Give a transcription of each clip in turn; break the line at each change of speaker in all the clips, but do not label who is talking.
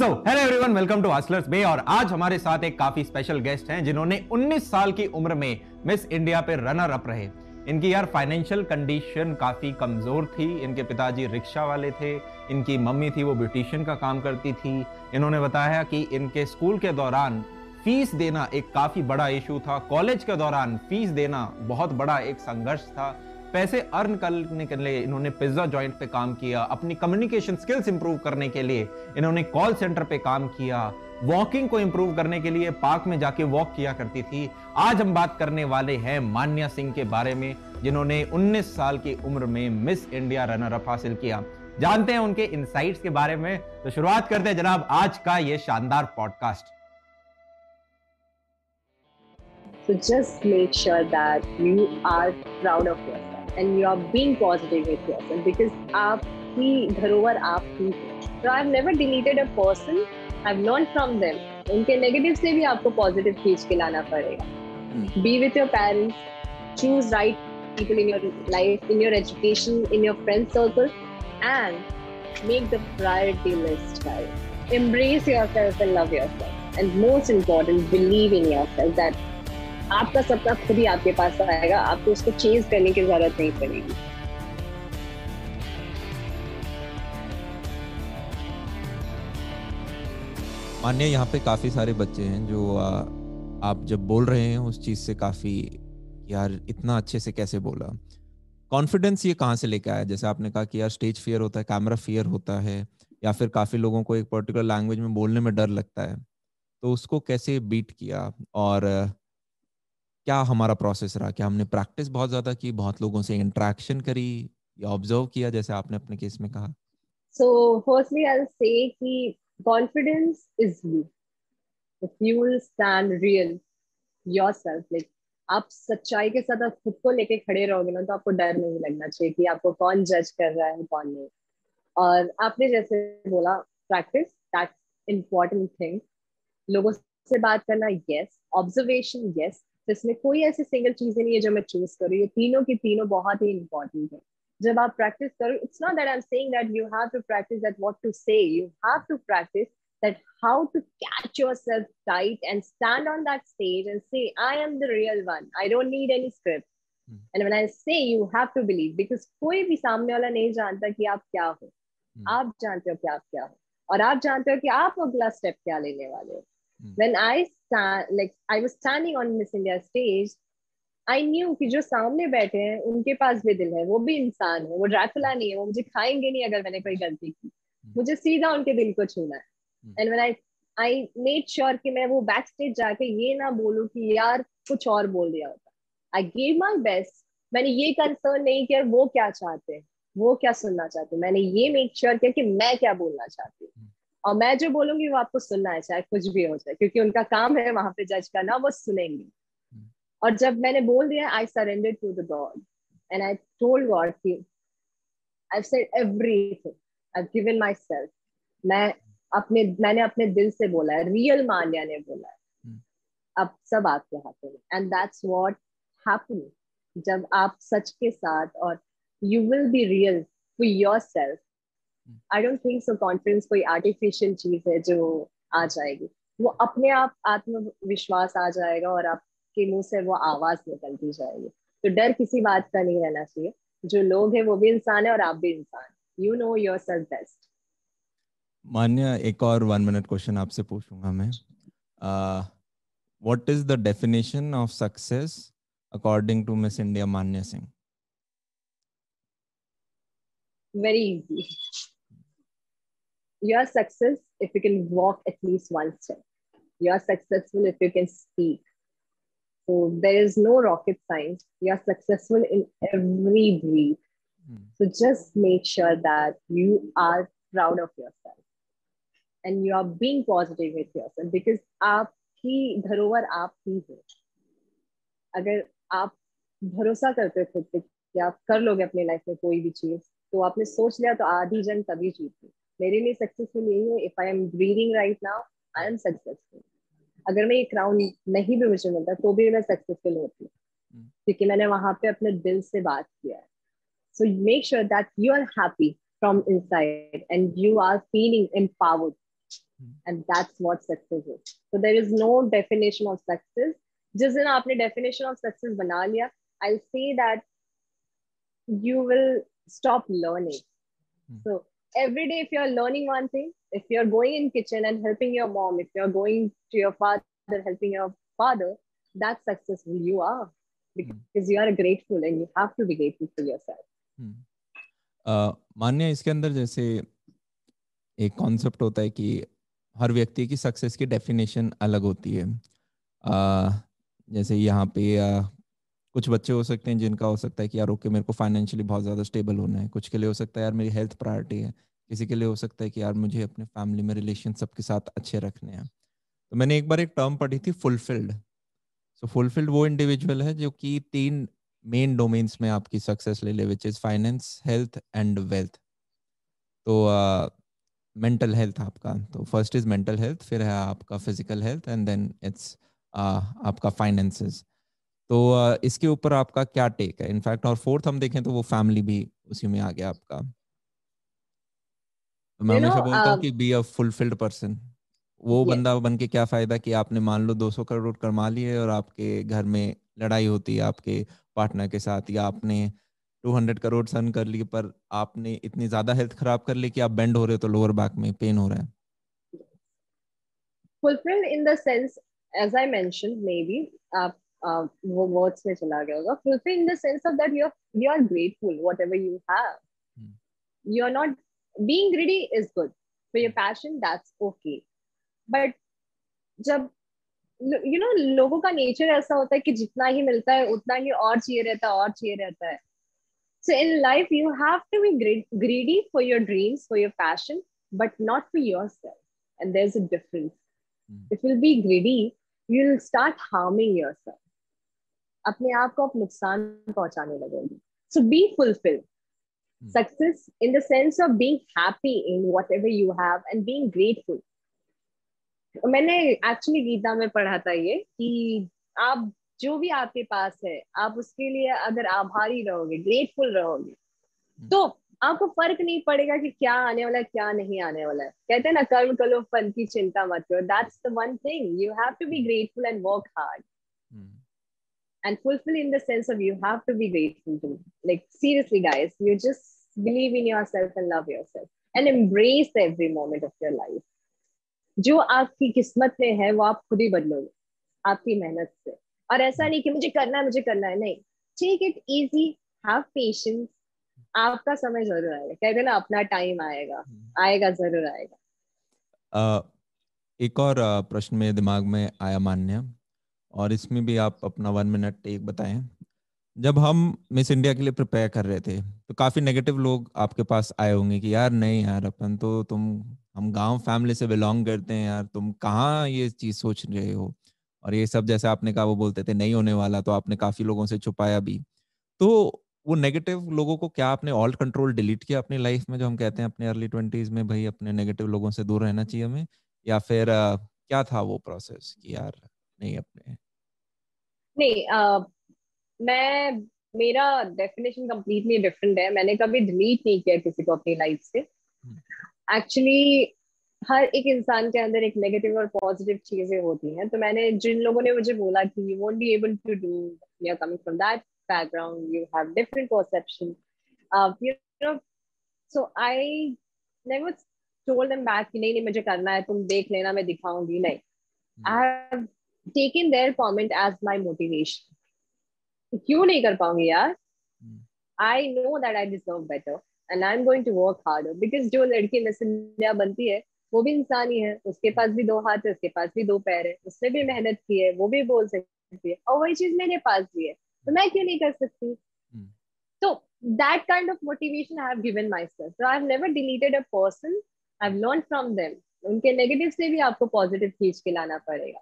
So hello everyone welcome to Hustlers Bay और आज हमारे साथ एक काफ़ी स्पेशल गेस्ट हैं जिन्होंने 19 साल की उम्र में मिस इंडिया पे रनर अप रहे। इनकी यार फाइनेंशियल कंडीशन काफ़ी कमज़ोर थी। इनके पिताजी रिक्शा वाले थे, इनकी मम्मी थी, वो ब्यूटिशियन का काम करती थी। इन्होंने बताया कि इनके स्कूल के दौरान फ़ीस देना एक काफ़ी बड़ा इशू था। कॉलेज के दौरान फ़ीस देना बहुत बड़ा एक संघर्ष था। पैसे अर्न करने के लिए इन्होंने पिज्जा जॉइंट पे काम किया, अपनी कम्युनिकेशन स्किल्स इंप्रूव करने के लिए इन्होंने कॉल सेंटर पे काम किया वॉकिंग को इंप्रूव करने के लिए पार्क में जाके वॉक किया करती थी। आज हम बात करने वाले हैं मान्या सिंह के बारे में, जिन्होंने 19 साल की उम्र में मिस इंडिया रनर अप हासिल किया। जानते हैं उनके इनसाइट्स के बारे में तो शुरुआत करते हैं जनाब आज का ये शानदार podcast
So just make sure that you are proud of yourself. and you are being positive with yourself because आपकी धरोहर आप ही so I've never deleted a person I've learned from them उनके नेगेटिव से भी आपको पॉजिटिव खींच के लाना पड़ेगा be with your parents choose right people in your life in your education in your friend circle and make the priority list guys embrace yourself and love yourself and most important believe in yourself that आपका सपना खुद ही आपके पास आएगा। आपको उसको change करने की ज़रूरत नहीं पड़ेगी।
मान्य यहाँ पे काफ़ी सारे बच्चे हैं जो आ, आप जब बोल रहे हैं उस चीज़ से काफ़ी यार इतना अच्छे से कैसे बोला? कॉन्फिडेंस ये कहाँ से लेके आया? जैसे आपने कहा कि यार स्टेज फियर होता है कैमरा फियर होता है या फिर काफ़ी लोगों को एक पर्टिकुलर लैंग्वेज में बोलने में डर लगता है। तो उसको कैसे बीट किया? और क्या हमारा प्रोसेस रहा? क्या हमने प्रैक्टिस बहुत ज़्यादा की? बहुत लोगों से इंटरेक्शन करी या ऑब्ज़र्व किया, जैसे आपने अपने केस में कहा?
सो फर्स्टली आई से कि confidence is you if you will stand real yourself like आप सच्चाई के साथ खुद को लेके खड़े रहोगे ना तो आपको डर नहीं लगना चाहिए कि आपको कौन जज कर रहा है, कौन नहीं। और आपने जैसे बोला प्रैक्टिस दैट्स इम्पोर्टेंट थिंग लोगों से बात करना यस ऑब्जर्वेशन यस इसमें कोई ऐसी सिंगल चीज़ नहीं है जो मैं चूज़ करूँ। ये तीनों की तीनों बहुत ही इंपॉर्टेंट है। जब आप प्रैक्टिस करो it's not that I am saying that you have to practice that what to say you have to practice how to catch yourself tight and stand on that stage and say i am the real one. I don't need any script. Hmm. and when i say you have to believe because कोई भी सामने वाला नहीं जानता कि आप क्या हो। Hmm. आप जानते हो कि आप क्या हो। और आप जानते हो कि आप अगला स्टेप क्या लेने वाले हो। Hmm. When I stand, like I was standing on Miss India stage, I knew कि जो सामने बैठे हैं उनके पास भी दिल है वो भी इंसान है वो ड्रैकुला नहीं है वो मुझे खाएँगे नहीं अगर मैंने कोई गलती की। Hmm. मुझे सीधा उनके दिल को छूना है। And when I I made sure कि मैं वो बैक स्टेज जाके ये ना बोलूँ कि यार कुछ और बोल दिया होता। आई गेव माई बेस्ट मैंने ये कंसर्न नहीं किया वो क्या चाहते हैं? वो क्या सुनना चाहते हैं? मैंने ये मेक श्योर किया कि मैं क्या बोलना चाहती हूँ। Hmm. और मैं जो बोलूँगी वो आपको सुनना है चाहे कुछ भी हो जाए क्योंकि उनका काम है वहाँ पे जज करना वो सुनेंगे। Hmm. और जब मैंने बोल दिया I surrender to the god and I told god कि I said everything I given myself मैं अपने मैंने अपने दिल से बोला है रियल मान्या ने बोला है। Hmm. अब सब आपके हाथों में। एंड दैट्स व्हाट हैपन जब आप सच के साथ और you will be real for yourself I don't think so confidence कोई आर्टिफिशियल चीज़ है जो आ जाएगी। वो अपने आप आत्मविश्वास आ जाएगा और आपके मुँह से वो आवाज़ निकलती जाएगी। तो डर किसी बात का नहीं रहना चाहिए। जो लोग हैं वो भी इंसान है और आप भी इंसान you know yourself best
Manya एक और वन मिनट क्वेश्चन आपसे पूछूँगा मैं। What is the definition of success according to Miss India Manya Singh?
Very easy. you're success if you can walk at least one step. You're successful if you can speak. So there is no rocket science. You're successful in every breath. Mm. So just make sure that you are proud of yourself and you are being positive with yourself because आपकी धरोहर आप ही हो अगर आप भरोसा करते खुद पे कि आप कर लोगे अपनी लाइफ में कोई भी चीज तो आपने सोच लिया तो आधी जंग तभी जीती मेरे लिए सक्सेसफुल यही है if I am breathing right now I am successful अगर मैं ये क्राउन नहीं भी मुझे मिलता तो भी मैं सक्सेसफुल होती हूँ। Hmm. क्योंकि मैंने वहाँ पे अपने दिल से बात किया है। So make sure that you are happy from inside and you are feeling empowered and that's what success is so there is no definition of success जिस दिन आपने डेफिनेशन ऑफ़ सक्सेस बना लिया I say that you will stop learning. Hmm. Every day if you're learning one thing if you're going in kitchen and helping your mom if you're going to your father helping your father that's successful you are because hmm. you are grateful and you have to be grateful for yourself hmm.
uh, मान्य इसके अंदर जैसे एक concept होता है कि हर व्यक्ति की सक्सेस की डेफिनेशन अलग होती है uh, जैसे यहाँ पे uh, कुछ बच्चे हो सकते हैं जिनका हो सकता है कि यार ओके मेरे को फाइनेंशियली बहुत ज़्यादा स्टेबल होना है। कुछ के लिए हो सकता है यार मेरी हेल्थ प्रायोरिटी है। किसी के लिए हो सकता है कि यार मुझे अपने फैमिली में रिलेशन सबके साथ अच्छे रखने हैं। तो मैंने एक बार एक टर्म पढ़ी थी फुलफिल्ड सो फुलफिल्ड वो इंडिविजुअल है जो कि तीन मेन डोमेन्स में आपकी सक्सेस ले ले which is finance health and wealth तो मेंटल uh, हेल्थ आपका। तो फ़र्स्ट इज़ मेंटल हेल्थ फिर है आपका physical health and then it's आपका फाइनेंसेस तो इसके ऊपर आपका क्या टेक है? इनफैक्ट और फोर्थ हम देखें तो वो फैमिली भी उसी में आ गया आपका। मैं हमेशा बोलता हूँ uh, कि बी अ फुलफिल्ड पर्सन वो yeah. बंदा बन के क्या फ़ायदा कि आपने मान लो 200 करोड़ कमा लिए और आपके घर में लड़ाई होती है आपके पार्टनर के साथ या आपने 200 करोड़ सन कर लिए पर आपने इतनी ज़्यादा हेल्थ खराब कर ली कि आप बेंड हो रहे हो तो लोअर बैक में पेन हो रहा है।
Fulfilled in the sense as I mentioned maybe आप Um, वो वर्ड्स में चला गया होगा। Fulfil in the sense of that you are you are grateful whatever you have you are not being greedy is good for your passion that's okay but जब you know लोगों का nature ऐसा होता है कि जितना ही मिलता है उतना ही और चाहिए रहता है और चाहिए रहता है। So in life you have to be greedy for your dreams for your passion but not for yourself and there is a difference if will be greedy you will start harming yourself अपने आप को आप नुकसान पहुँचाने लगोगे। So be fulfil success in the sense of being happy in whatever you have and being grateful मैंने actually Gita में पढ़ा था ये कि आप जो भी आपके पास है आप उसके लिए अगर आभारी रहोगे ग्रेटफुल रहोगे hmm. तो आपको फ़र्क नहीं पड़ेगा कि क्या आने वाला है क्या नहीं आने वाला है। कहते हैं ना कर्म करो फल की चिंता मत करो। That's the one thing you have to be grateful and work hard and fulfill in the sense of you have to be grateful to like seriously guys you just believe in yourself and love yourself and embrace every moment of your life जो आपकी किस्मत में है वो आप खुद ही बदलोगे आपकी मेहनत से और ऐसा नहीं कि मुझे करना है मुझे करना है नहीं take it easy have patience आपका समय ज़रूर आएगा कहते ना अपना टाइम आएगा आएगा ज़रूर आएगा
uh, एक और प्रश्न मेरे दिमाग में आया मान्य और इसमें भी आप अपना वन मिनट टेक बताएँ। जब हम मिस इंडिया के लिए प्रिपेयर कर रहे थे तो काफ़ी नेगेटिव लोग आपके पास आए होंगे कि, यार, नहीं यार, अपन तो तुम, हम गाँव फैमिली से बिलोंग करते हैं यार, तुम कहाँ ये चीज़ सोच रहे हो? और ये सब जैसे आपने कहा, वो बोलते थे, नहीं होने वाला तो आपने काफ़ी लोगों से छुपाया भी। तो वो नेगेटिव लोगों को क्या आपने ऑल कंट्रोल डिलीट किया अपनी लाइफ में, जो हम कहते हैं, अपने अर्ली ट्वेंटीज में भाई अपने नेगेटिव लोगों से दूर रहना चाहिए हमें? या फिर क्या था वो प्रोसेस कि, यार नहीं अपने।
नहीं uh, मैं मेरा डेफिनेशन कंप्लीटली डिफरेंट है। मैंने कभी डिलीट नहीं किया किसी को अपनी लाइफ से। एक्चुअली हम्म। हर एक इंसान के अंदर एक नेगेटिव और पॉजिटिव चीज़ें होती हैं। तो मैंने जिन लोगों ने मुझे बोला कि you won't be able to do you are coming from that background you have different perception you know so I never told them back कि नहीं नहीं मुझे करना है तुम देख लेना मैं दिखाऊँगी नहीं। I have taken their comment as my motivation क्यों नहीं कर पाऊँगी यार I know that I deserve better and I am going to work harder because जो लड़की इंडिया बनती है वो भी इंसान ही है उसके पास भी दो हाथ है उसके पास भी दो पैर है उसने भी मेहनत की है वो भी बोल सकती है और वही चीज़ मेरे पास भी है तो मैं क्यों नहीं कर सकती तो that kind of motivation I have given myself. So I've never deleted a person. I've learned from them. उनके नेगेटिव से भी आपको पॉजिटिव खींच के लाना पड़ेगा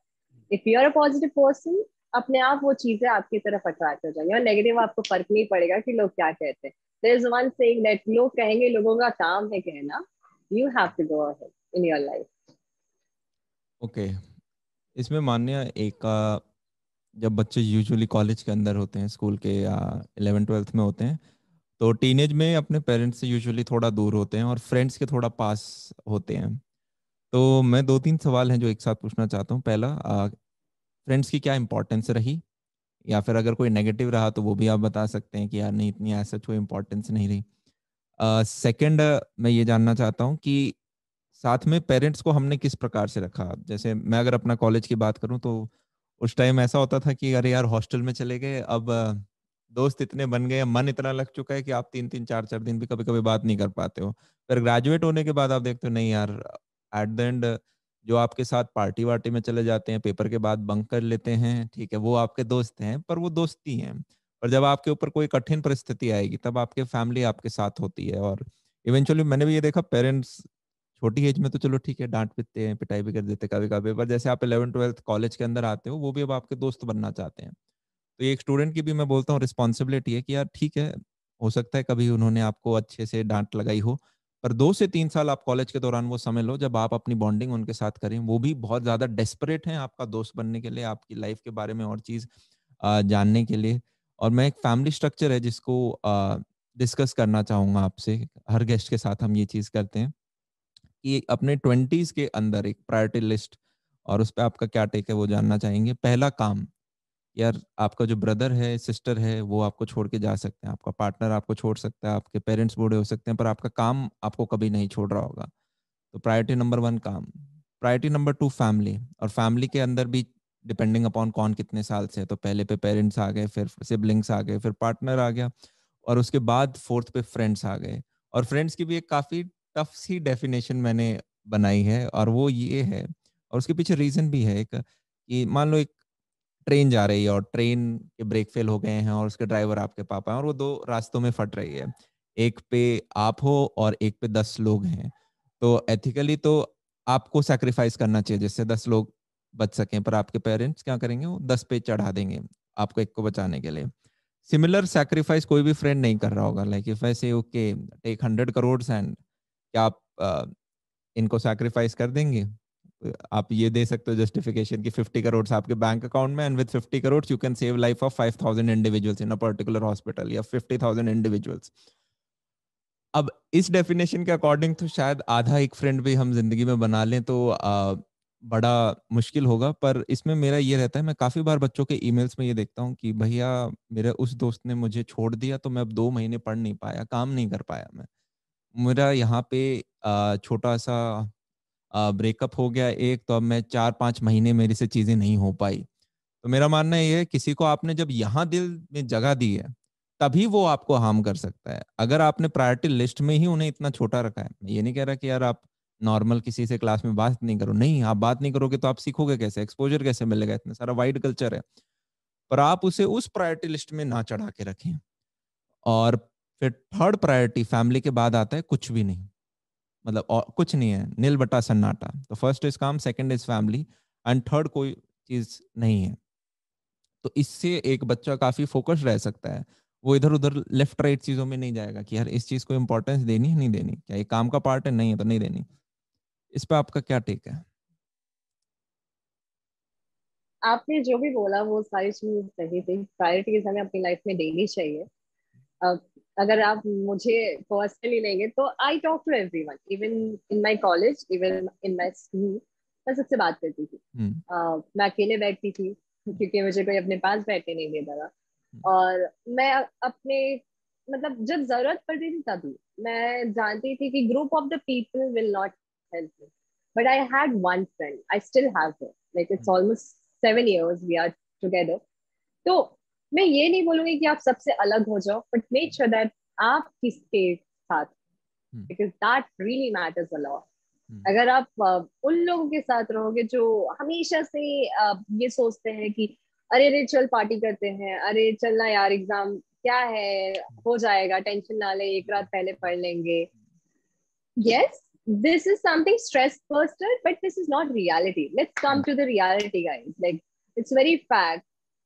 if you are a positive person अपने आप वो चीज़ें आपकी तरफ़ अट्रैक्ट हो जाएँगी और नेगेटिव आपको फ़र्क नहीं पड़ेगा कि लोग क्या कहते हैं। There is one saying that लोग कहेंगे, लोगों का काम है कहना। You have to go ahead in your life
okay इसमें मान्य एक जब बच्चे यूजुअली कॉलेज के अंदर होते हैं स्कूल के, या इलेवन ट्वेल्थ में होते हैं तो टीनेज में अपने पेरेंट्स से यूजुअली थोड़ा दूर होते हैं और फ्रेंड्स के थोड़ा पास होते हैं। तो मैं दो तीन सवाल हैं जो एक साथ पूछना चाहता हूँ। पहला फ्रेंड्स की क्या इंपॉर्टेंस रही? या फिर अगर कोई नेगेटिव रहा तो वो भी आप बता सकते हैं कि यार नहीं इतनी ऐसा कोई इंपॉर्टेंस नहीं रही। सेकंड uh, मैं ये जानना चाहता हूँ कि साथ में पेरेंट्स को हमने किस प्रकार से रखा? जैसे मैं अगर अपना कॉलेज की बात करूँ तो उस टाइम ऐसा होता था कि अरे यार हॉस्टल में चले गए अब दोस्त इतने बन गए मन इतना लग चुका है कि आप तीन तीन चार चार दिन भी कभी कभी बात नहीं कर पाते हो। फिर ग्रेजुएट होने के बाद आप देखते हो नहीं यार एट द एंड जो आपके साथ पार्टी वार्टी में चले जाते हैं पेपर के बाद बंक कर लेते हैं, ठीक है, वो आपके दोस्त हैं, पर वो दोस्ती हैं। और जब आपके ऊपर कोई कठिन परिस्थिति आएगी, तब आपके फैमिली आपके साथ होती है और इवेंचुअली मैंने भी ये देखा पेरेंट्स छोटी एज में तो चलो ठीक है, डांट पीते हैं, पिटाई भी कर देते हैं कभी कभी पर जैसे आप इलेवन ट्वेल्थ कॉलेज के अंदर आते हो, वो भी अब आपके दोस्त बनना चाहते हैं। तो एक स्टूडेंट की भी मैं बोलता हूँ रिस्पॉन्सिबिलिटी है कि यार ठीक है, हो सकता है कभी उन्होंने आपको अच्छे से डांट लगाई हो पर दो से तीन साल आप कॉलेज के दौरान वो समय लो, जब आप अपनी बॉन्डिंग उनके साथ करें। वो भी बहुत ज़्यादा डेस्परेट हैं आपका दोस्त बनने के लिए, आपकी लाइफ के बारे में और चीज़ जानने के लिए। और मैं एक फैमिली स्ट्रक्चर है जिसको डिस्कस करना चाहूँगा आपसे। हर गेस्ट के साथ हम ये चीज़ करते हैं कि अपने ट्वेंटीज के अंदर एक प्रायोरिटी लिस्ट और उस पर आपका क्या टेक है वो जानना चाहेंगे। पहला काम यार, आपका जो ब्रदर है, सिस्टर है, वो आपको छोड़ के जा सकते हैं। आपका पार्टनर आपको छोड़ सकता है, आपके पेरेंट्स बूढ़े हो सकते हैं, पर आपका काम आपको कभी नहीं छोड़ रहा होगा। तो प्रायोरिटी नंबर वन काम, प्रायोरिटी नंबर टू फैमिली, और फैमिली के अंदर भी डिपेंडिंग अपॉन कौन कितने साल से है। तो पहले पे पेरेंट्स आ गए, फिर सिबलिंग्स आ गए, फिर पार्टनर आ गया, और उसके बाद फोर्थ पे फ्रेंड्स आ गए। और फ्रेंड्स की भी एक काफ़ी टफ सी डेफिनेशन मैंने बनाई है, और वो ये है, और उसके पीछे रीज़न भी है एक, कि मान लो एक ट्रेन जा रही है और ट्रेन के ब्रेक फेल हो गए हैं और उसके ड्राइवर आपके पापा हैं और वो दो रास्तों में फट रही है। एक पे आप हो और एक पे दस लोग हैं। तो एथिकली तो आपको सेक्रीफाइस करना चाहिए जिससे दस लोग बच सकें पर आपके पेरेंट्स क्या करेंगे? वो दस पे चढ़ा देंगे आपको एक को बचाने के लिए। सिमिलर सेक्रीफाइस कोई भी फ्रेंड नहीं कर रहा होगा। Like if I say okay take hundred crore and क्या आप आ, इनको सेक्रीफाइस कर देंगे? आप ये दे सकते हो जस्टिफिकेशन की 50 करोड़ आपके बैंक अकाउंट में and with 50 crore you can save life of 5000 individuals in a particular hospital या 50000 इंडिविजुअल्स अब इस डेफिनेशन के अकॉर्डिंग तो शायद आधा एक फ्रेंड भी हम ज़िंदगी में बना लें तो आ, बड़ा मुश्किल होगा पर इसमें मेरा ये रहता है मैं काफ़ी बार बच्चों के ईमेल्स में ये देखता हूँ कि भैया मेरे उस दोस्त ने मुझे छोड़ दिया तो मैं अब दो महीने पढ़ नहीं पाया काम नहीं कर पाया मैं। मेरा यहाँ पे छोटा सा ब्रेकअप हो गया एक तो अब मैं चार, पाँच महीने मेरी से चीज़ें नहीं हो पाई। तो मेरा मानना ये है, किसी को आपने जब यहाँ दिल में जगह दी है, तभी वो आपको हार्म कर सकता है। अगर आपने प्रायोरिटी लिस्ट में ही उन्हें इतना छोटा रखा है, मैं ये नहीं कह रहा कि यार आप नॉर्मल किसी से क्लास में बात नहीं करो। नहीं, आप बात नहीं करोगे तो आप सीखोगे कैसे? एक्सपोजर कैसे मिलेगा? इतना सारा वाइड कल्चर है। पर आप उसे उस प्रायोरिटी लिस्ट में ना चढ़ा के रखें। और फिर थर्ड प्रायोरिटी फैमिली के बाद आता है, कुछ भी नहीं। मतलब और कुछ नहीं है नील बटा सन्नाटा। तो फ़र्स्ट इज़ काम second is family and third कोई चीज़ नहीं है। तो इससे एक बच्चा काफ़ी फोकस रह सकता है। वो इधर उधर लेफ़्ट राइट चीज़ों में नहीं जाएगा कि यार इस चीज़ को इंपॉर्टेंस देनी है, नहीं देनी। क्या ये काम का पार्ट है? नहीं है तो नहीं देनी। इस पर आपका क्या टेक है?
आपने जो भी बोला, वो सारी चीज़ सही थी। प्रायोरिटीज हमें अपनी लाइफ में देनी चाहिए। अगर आप मुझे पर्सनली लेंगे तो I talk to everyone even in my college even in my school मैं सबसे बात करती थी। Uh, मैं अकेले बैठती थी क्योंकि मुझे कोई अपने पास बैठने नहीं देता था हम्म। और मैं अपने मतलब जब ज़रूरत पड़ती थी तभी। मैं जानती थी कि group of the people will not help me but I had one friend I still have like it's almost seven years we are together तो मैं ये नहीं बोलूँगी कि आप सबसे अलग हो जाओ बट मेक श्योर दैट आप किसके साथ because that really matters a lot अगर आप उन लोगों के साथ रहोगे जो हमेशा से ये सोचते हैं कि अरे अरे चल पार्टी करते हैं। अरे चलना यार एग्ज़ाम क्या है? हो जाएगा टेंशन ना ले एक रात पहले पढ़ लेंगे। Yes this is something stress buster but this is not reality. Let's come to the reality guys. Like it's very fact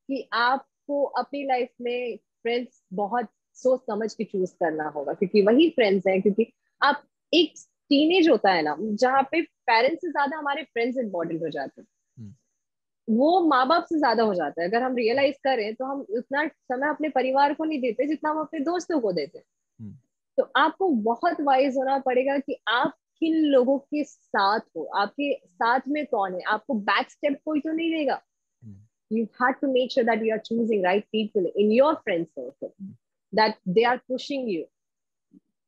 कि आप आपको अपनी लाइफ में फ्रेंड्स बहुत सोच समझ के चूज़ करना होगा क्योंकि वही फ्रेंड्स हैं क्योंकि आप एक टीनेज होता है ना जहाँ पे पेरेंट्स से ज़्यादा हमारे फ्रेंड्स इंपॉर्टेंट हो जाते हैं। हम्म। वो माँ बाप से ज़्यादा हो जाता है। अगर हम रियलाइज़ करें तो हम उतना समय अपने परिवार को नहीं देते जितना हम अपने दोस्तों को देते हम्म। तो आपको बहुत वाइज होना पड़ेगा कि आप किन लोगों के साथ हो आपके साथ में कौन है? आपको बैक स्टेप कोई तो नहीं देगा? You had to make sure that you are choosing right people in your friend circle that they are pushing you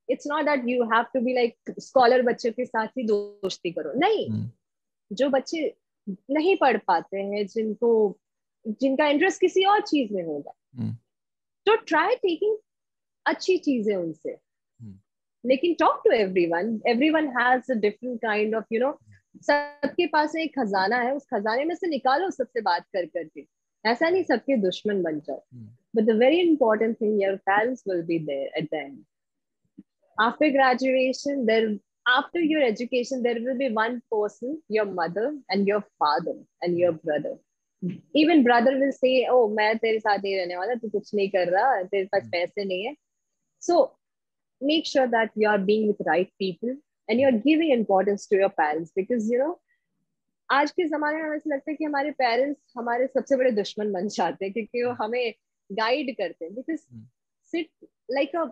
it's not that you have to be like scholar बच्चों के साथ ही दोस्ती करो नहीं hmm. जो बच्चे नहीं पढ़ पाते हैं जिनको जिनका इंटरेस्ट किसी और चीज़ में होगा hmm. तो ट्राई टेकिंग अच्छी चीज़ें उनसे hmm. लेकिन talk to everyone everyone has a different kind of you know सबके पास एक खजाना है उस खजाने में से निकालो सबसे बात कर करके। ऐसा नहीं सबके दुश्मन बन जाओ। But the very important thing your parents will be there at the end after graduation there after your education there will be one person your mother and your father and your brother even brother will say oh मैं तेरे साथ नहीं रहने वाला तू कुछ नहीं कर रहा तेरे पास हम्म। पैसे नहीं है. So make sure that you are being with right people and you're giving importance to your parents because you know आज के जमाने में ऐसा लगता है कि हमारे पेरेंट्स हमारे सबसे बड़े दुश्मन बन जाते हैं क्योंकि वो हमें गाइड करते हैं। Because sit like a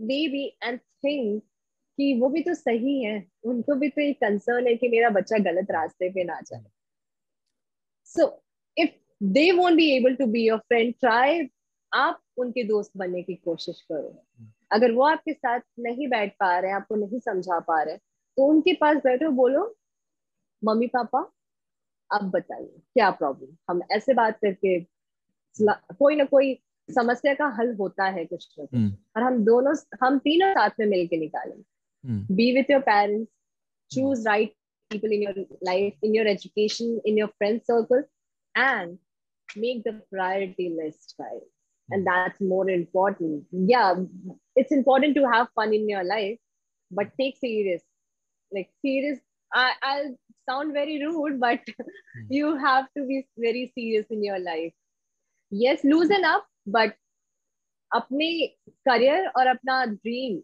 baby and think कि वो भी तो सही है। उनको भी तो ये कंसर्न है कि मेरा बच्चा गलत रास्ते पे ना जाए। So if they won't be able to be your friend try आप उनके दोस्त बनने की कोशिश करो। hmm. अगर वो आपके साथ नहीं बैठ पा रहे हैं आपको नहीं समझा पा रहे तो उनके पास बैठो बोलो मम्मी पापा अब बताइए क्या प्रॉब्लम हम ऐसे बात करके कोई ना कोई समस्या का हल होता है कुछ ना कुछ। हम्म। और हम दोनों हम तीनों साथ में मिलके निकालें be with your parents choose right people in your life in your education in your friend circle and make the priority list right and that's more important yeah it's important to have fun in your life but take serious like serious I, i'll sound very rude but mm. you have to be very serious in your life yes loosen up but अपने career और अपना dream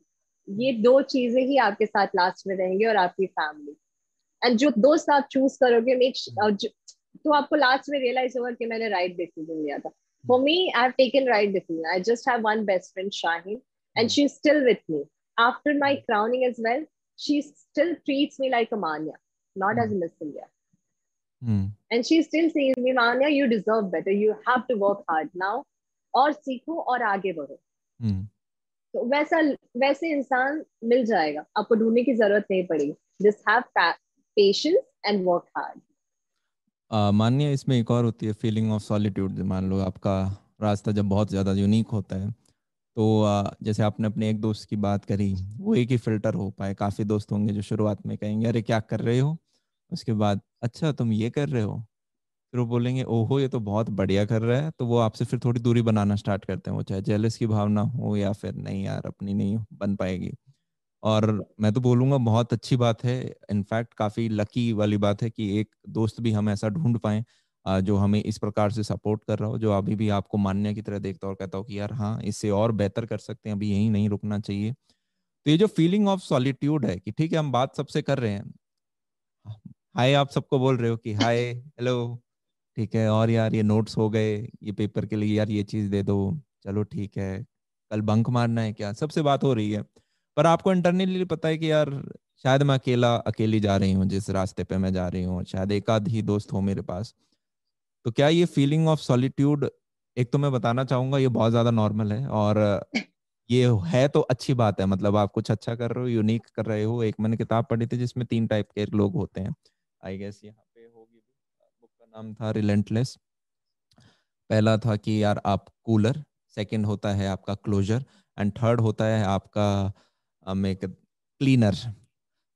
ये दो चीजें ही आपके साथ last में रहेंगे और आपकी फैमिली एंड जो दोस्त आप चूज करोगे मेक तो आपको लास्ट में रियलाइज होगा कि मैंने राइट डिसीजन लिया था For me, I've taken right decision. I just have one best friend, Shaheen, and mm. she's still with me. After my hmm. crowning as well, she still treats me like a manya, not mm. as a Miss India. Mm. And she still says me, Manya, you deserve better. You have to work hard now. और सीखो और आगे बढ़ो तो वैसा वैसे इंसान मिल जाएगा आपको ढूंढने की जरूरत नहीं पड़ेगी just have patience and work hard
मान्य इसमें एक और होती है फीलिंग ऑफ़ सॉलिट्यूड मान लो आपका रास्ता जब बहुत ज़्यादा यूनिक होता है तो आ, जैसे आपने अपने एक दोस्त की बात करी वो एक ही फ़िल्टर हो पाए काफ़ी दोस्त होंगे जो शुरुआत में कहेंगे अरे क्या कर रहे हो? उसके बाद अच्छा तुम ये कर रहे हो? फिर वो बोलेंगे ओहो ये तो बहुत बढ़िया कर रहा है। तो वो आपसे फिर थोड़ी दूरी बनाना स्टार्ट करते हैं वो चाहे जेलस की भावना हो या फिर नहीं यार अपनी नहीं बन पाएगी। और मैं तो बोलूँगा बहुत अच्छी बात है। इनफैक्ट काफ़ी लकी वाली बात है कि एक दोस्त भी हम ऐसा ढूंढ पाए जो हमें इस प्रकार से सपोर्ट कर रहा हो, जो अभी भी आपको मान्य की तरह देखता और कहता हो कि, यार हाँ इससे और बेहतर कर सकते हैं, अभी यही नहीं रुकना चाहिए। तो ये जो फीलिंग ऑफ़ सॉलिट्यूड है कि ठीक है, हम बात सबसे कर रहे हैं। हाय, आप सबको बोल रहे हो कि, हाय हेलो ठीक है, और यार, ये नोट्स हो गए, ये पेपर के लिए यार ये चीज़ दे दो। चलो, ठीक है, कल बंक मारना है क्या? सबसे बात हो रही है। पर आपको इंटरनली पता है कि यार, शायद मैं अकेला, अकेली जा रही हूँ, जिस रास्ते पे मैं जा रही हूँ, शायद एक आध ही दोस्त हो मेरे पास। तो क्या ये फीलिंग ऑफ़ सॉलिट्यूड एक तो मैं बताना चाहूँगा, ये बहुत ज़्यादा नॉर्मल है और ये है तो अच्छी बात है। मतलब आप कुछ अच्छा कर रहे हो यूनिक कर रहे हो, एक मैंने किताब पढ़ी थी जिसमें तीन टाइप के लोग होते हैं। आई गेस यहाँ पे होगी बुक का नाम था रिलेंटलेस पहला था कि यार आप कूलर सेकंड होता है आपका क्लोजर एंड थर्ड होता है आपका एक क्लीनर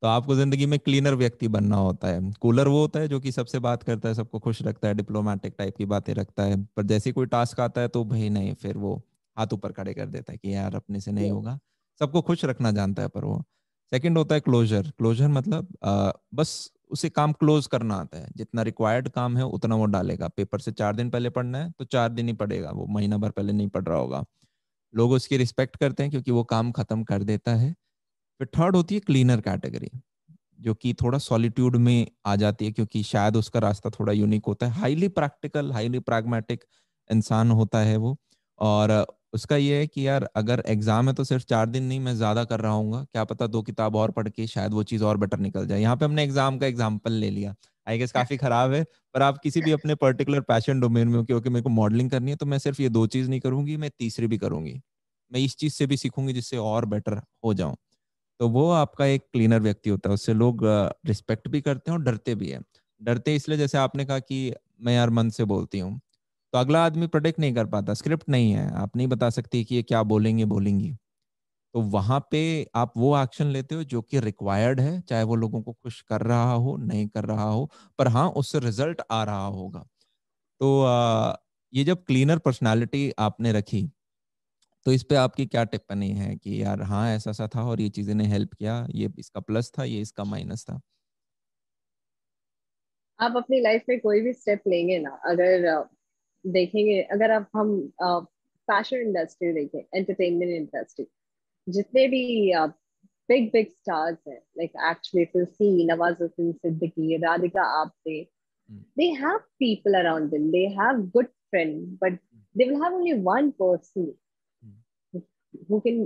तो आपको ज़िंदगी में क्लीनर व्यक्ति बनना होता है। कूलर वो होता है जो कि सबसे बात करता है सबको खुश रखता है डिप्लोमेटिक टाइप की बातें रखता है। पर जैसे कोई टास्क आता है तो भाई नहीं फिर वो हाथ ऊपर खड़े कर देता है कि यार अपने से नहीं होगा। सबको खुश रखना जानता है पर वो। सेकंड होता है क्लोजर क्लोजर मतलब आ, बस उसे काम क्लोज करना आता है। जितना रिक्वायर्ड काम है उतना वो डालेगा। पेपर से चार दिन पहले पढ़ना है तो चार दिन ही पढ़ेगा। वो महीना भर पहले नहीं पढ़ रहा होगा। लोग उसकी रिस्पेक्ट करते हैं क्योंकि वो काम खत्म कर देता है। फिर थर्ड होती है क्लीनर कैटेगरी जो कि थोड़ा सॉलिट्यूड में आ जाती है क्योंकि शायद उसका रास्ता थोड़ा यूनिक होता है। हाईली प्रैक्टिकल हाईली प्रैग्मेटिक इंसान होता है वो। और उसका ये है कि यार, अगर एग्ज़ाम है तो सिर्फ़ चार दिन नहीं, मैं ज़्यादा कर रहा हूँ क्या पता दो किताब और पढ़ के शायद वो चीज़ और बेटर निकल जाए। यहाँ पे हमने एग्ज़ाम का एग्ज़ाम्पल ले लिया। आई गेस काफ़ी खराब है पर आप किसी भी अपने पर्टिकुलर पैशन डोमेन में हो क्योंकि मेरे को मॉडलिंग करनी है तो मैं सिर्फ़ ये दो चीज़ नहीं करूँगी मैं तीसरी भी करूँगी। मैं इस चीज़ से भी सीखूँगी जिससे और बेटर हो जाऊँ। तो वो आपका एक क्लीनर व्यक्ति होता है उससे लोग रिस्पेक्ट भी करते हैं और डरते भी है। डरते इसलिए जैसे आपने कहा कि मैं यार मन से बोलती हूँ तो अगला आदमी प्रोटेक्ट नहीं कर पाता स्क्रिप्ट नहीं है। आप नहीं बता सकती कि ये क्या बोलेंगे बोलेंगी। तो वहाँ पे आप वो एक्शन लेते हो जो कि रिक्वायर्ड है चाहे वो लोगों को खुश कर रहा हो नहीं कर रहा हो पर हाँ उससे रिज़ल्ट आ रहा होगा। तो आ, ये जब क्लीनर पर्सनालिटी आपने रखी तो इस पे आपकी क्या टिप्पणी है कि यार हाँ ऐसा सा था और ये चीज़ें ने हेल्प किया ये इसका प्लस था ये इसका माइनस था?
आप अपनी लाइफ में कोई भी स्टेप लेंगे ना अगर देखेंगे अगर आप हम फ़ैशन इंडस्ट्री देखें एंटरटेनमेंट इंडस्ट्री जितने भी बिग बिग स्टार्स हैं like actually to see Nawazuddin Siddiqui Radhika Apte they have people around them they have good friend but they will have only one person who can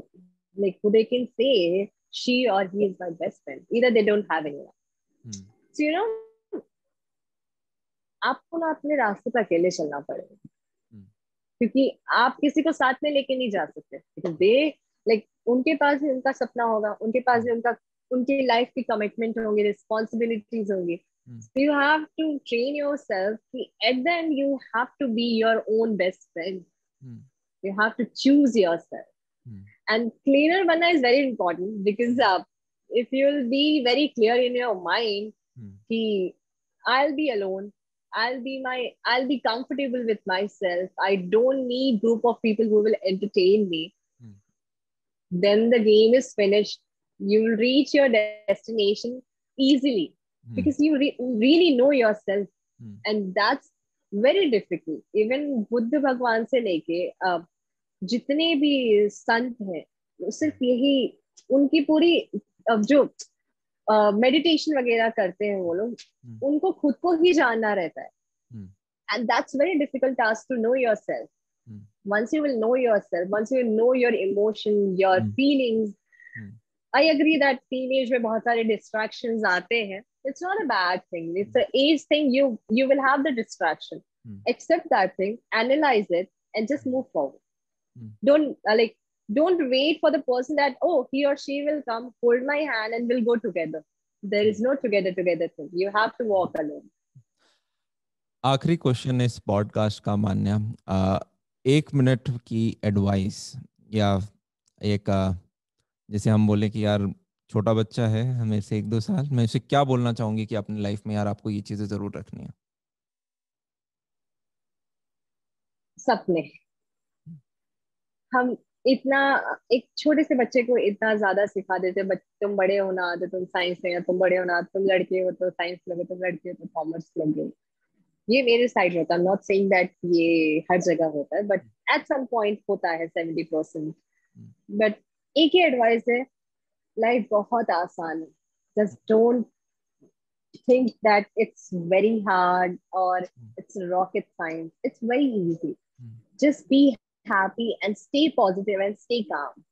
like who they can say she और he is my best friend either they don't have anyone so you know आपको ना अपने रास्ते पर अकेले चलना पड़ेगा hmm. क्योंकि आप किसी को साथ में लेके नहीं जा सकते। दे लाइक उनके पास भी उनका सपना होगा उनके पास भी उनका उनकी लाइफ की कमिटमेंट होंगी रिस्पॉन्सिबिलिटीज होंगी you have to train yourself at the end you have to be your own best friend hmm. you have to choose yourself Hmm. And cleaner banna is very important because uh, if you'll be very clear in your mind, hmm. I'll be alone. I'll be my I'll be comfortable with myself. I don't need group of people who will entertain me. Hmm. Then the game is finished. You'll reach your destination easily hmm. because you re- really know yourself, hmm. and that's very difficult. Even Buddha Bhagwan se leke, uh, जितने भी संत हैं सिर्फ़ यही उनकी पूरी अब जो meditation वगैरह करते हैं वो लोग hmm. उनको खुद को ही जानना रहता है and that's very difficult task to know yourself once you will know yourself once you know your emotions your mm. feelings mm. i agree that teenage में बहुत सारे distractions आते हैं it's not a bad thing it's mm. a age thing you you will have the distraction mm. accept that thing analyze it and just move forward mm. don't uh, like don't wait for the person that oh he or she will come hold my hand and we'll go together there is no together together thing you have to walk alone
आखिरी question इस podcast का मान्य एक minute की advice या एक जैसे हम बोले कि यार छोटा बच्चा है हमें से एक दो साल, मैं उसे क्या बोलना चाहूँगी कि अपनी लाइफ में यार आपको ये चीज़ें ज़रूर रखनी है?
सपने। हम इतना, एक छोटे से बच्चे को इतना ज़्यादा सिखा देते तुम बड़े हो ना तो तुम साइंस में तुम बड़े हो ना, तुम लड़के हो तो साइंस लोगे तुम लड़के हो तो कॉमर्स लोगे ये मेरे साइड होता है। नॉट सेइंग दैट ये हर जगह होता है बट एट सम पॉइंट होता है सेवेंटी परसेंट बट एक ही एडवाइस है लाइफ बहुत आसान है। Just don't think that it's very hard or it's rocket science. It's very easy. Mm. Just be happy and stay positive and stay calm.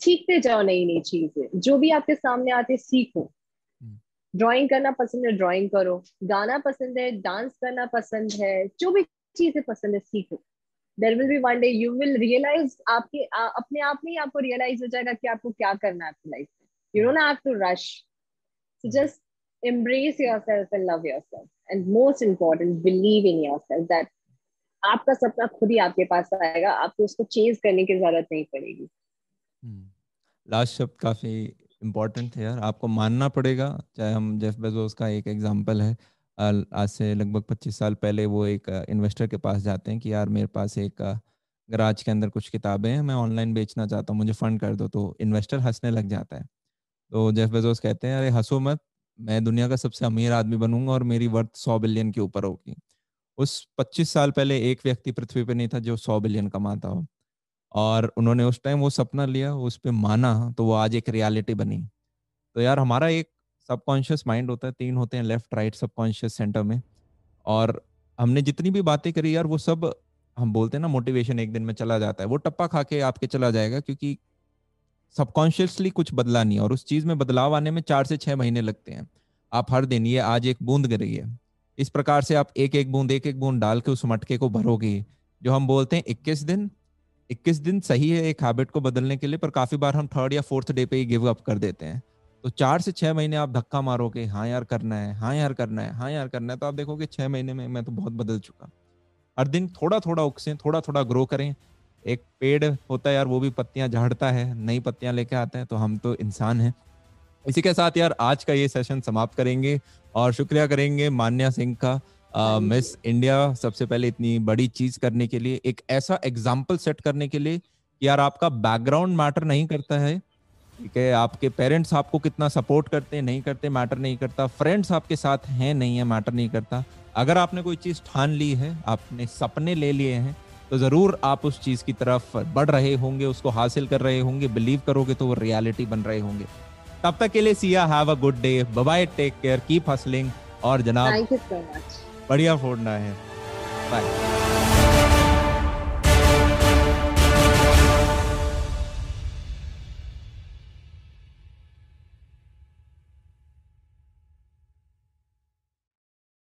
सीखते जाओ नई नई चीज़ें। जो भी आपके सामने आते सीखो। ड्राइंग करना पसंद है ड्राइंग करो। गाना पसंद है डांस करना पसंद है जो भी चीज़ें पसंद है सीखो। There will be one day you will realise आपके आ, अपने आप में ही आपको रियलाइज़ हो जाएगा कि आपको क्या करना है आपकी लाइफ में। You don't have to rush so just embrace yourself and love yourself and most important believe in yourself that आपका सपना खुद ही आपके पास आएगा आपको उसको चेंज करने की ज़रूरत नहीं पड़ेगी।
लास्ट हम्म। शब्द काफ़ी इम्पोर्टेंट है यार। आपको मानना पड़ेगा, चाहे हम जेफ बेजोस का एक एग्जांपल है। आज से लगभग 25 साल पहले वो एक इन्वेस्टर के पास जाते हैं कि यार मेरे पास एक गराज के अंदर कुछ किताबें हैं, मैं ऑनलाइन बेचना चाहता हूँ, मुझे फंड कर दो। तो इन्वेस्टर हंसने लग जाता है। तो जेफ बेजोस कहते हैं, अरे, हंसो मत, मैं दुनिया का सबसे अमीर आदमी बनूँगा और मेरी वर्थ सौ बिलियन के ऊपर होगी। उस 25 साल पहले एक व्यक्ति पृथ्वी पर नहीं था जो 100 बिलियन कमाता हो। और उन्होंने उस टाइम वो सपना लिया, उस पर माना तो वो आज एक रियलिटी बनी। तो यार, हमारा एक सबकॉन्शियस माइंड होता है, तीन होते हैं लेफ़्ट, राइट, सबकॉन्शियस सेंटर में। और हमने जितनी भी बातें करी यार, वो सब, हम बोलते हैं ना, मोटिवेशन एक दिन में चला जाता है। वो टप्पा खा के आपके चला जाएगा, क्योंकि सबकॉन्शियसली कुछ बदला नहीं और उस चीज़ में बदलाव आने में चार से छह महीने लगते हैं। आप हर दिन ये आज एक बूंद गिर है इस प्रकार से आप एक एक बूंद एक एक बूंद डाल के उस मटके को भरोगे, जो हम बोलते हैं इक्कीस दिन इक्कीस दिन सही है एक हैबिट को बदलने के लिए, पर काफ़ी बार हम थर्ड या फोर्थ डे पे ही गिव अप कर देते हैं। तो चार से छह महीने आप धक्का मारोगे हाँ यार करना है हाँ यार करना है हाँ यार करना है तो आप देखोगे छह महीने में मैं तो बहुत बदल चुका। हर दिन थोड़ा थोड़ा उगसे थोड़ा थोड़ा ग्रो करें। एक पेड़ होता है यार, वो भी पत्तियाँ झाड़ता है, नई पत्तियाँ लेके आते हैं तो हम तो इंसान हैं। इसी के साथ यार, आज का ये सेशन समाप्त करेंगे, और शुक्रिया करेंगे मान्या सिंह का। मिस इंडिया सबसे पहले इतनी बड़ी चीज़ करने के लिए एक ऐसा एग्ज़ाम्पल सेट करने के लिए यार आपका बैकग्राउंड मैटर नहीं करता है ठीक है? आपके पेरेंट्स आपको कितना सपोर्ट करते हैं नहीं करते मैटर नहीं करता। फ्रेंड्स आपके साथ हैं नहीं है मैटर नहीं करता। अगर आपने कोई चीज़ ठान ली है आपने सपने ले लिए हैं तो ज़रूर आप उस चीज़ की तरफ़ बढ़ रहे होंगे उसको हासिल कर रहे होंगे बिलीव करोगे तो वो रियलिटी बन रहे होंगे। तब तक के लिए see ya have a good day bye take care keep hustling और जनाब
थैंक यू सो मच
बढ़िया फोड़ना है। बाय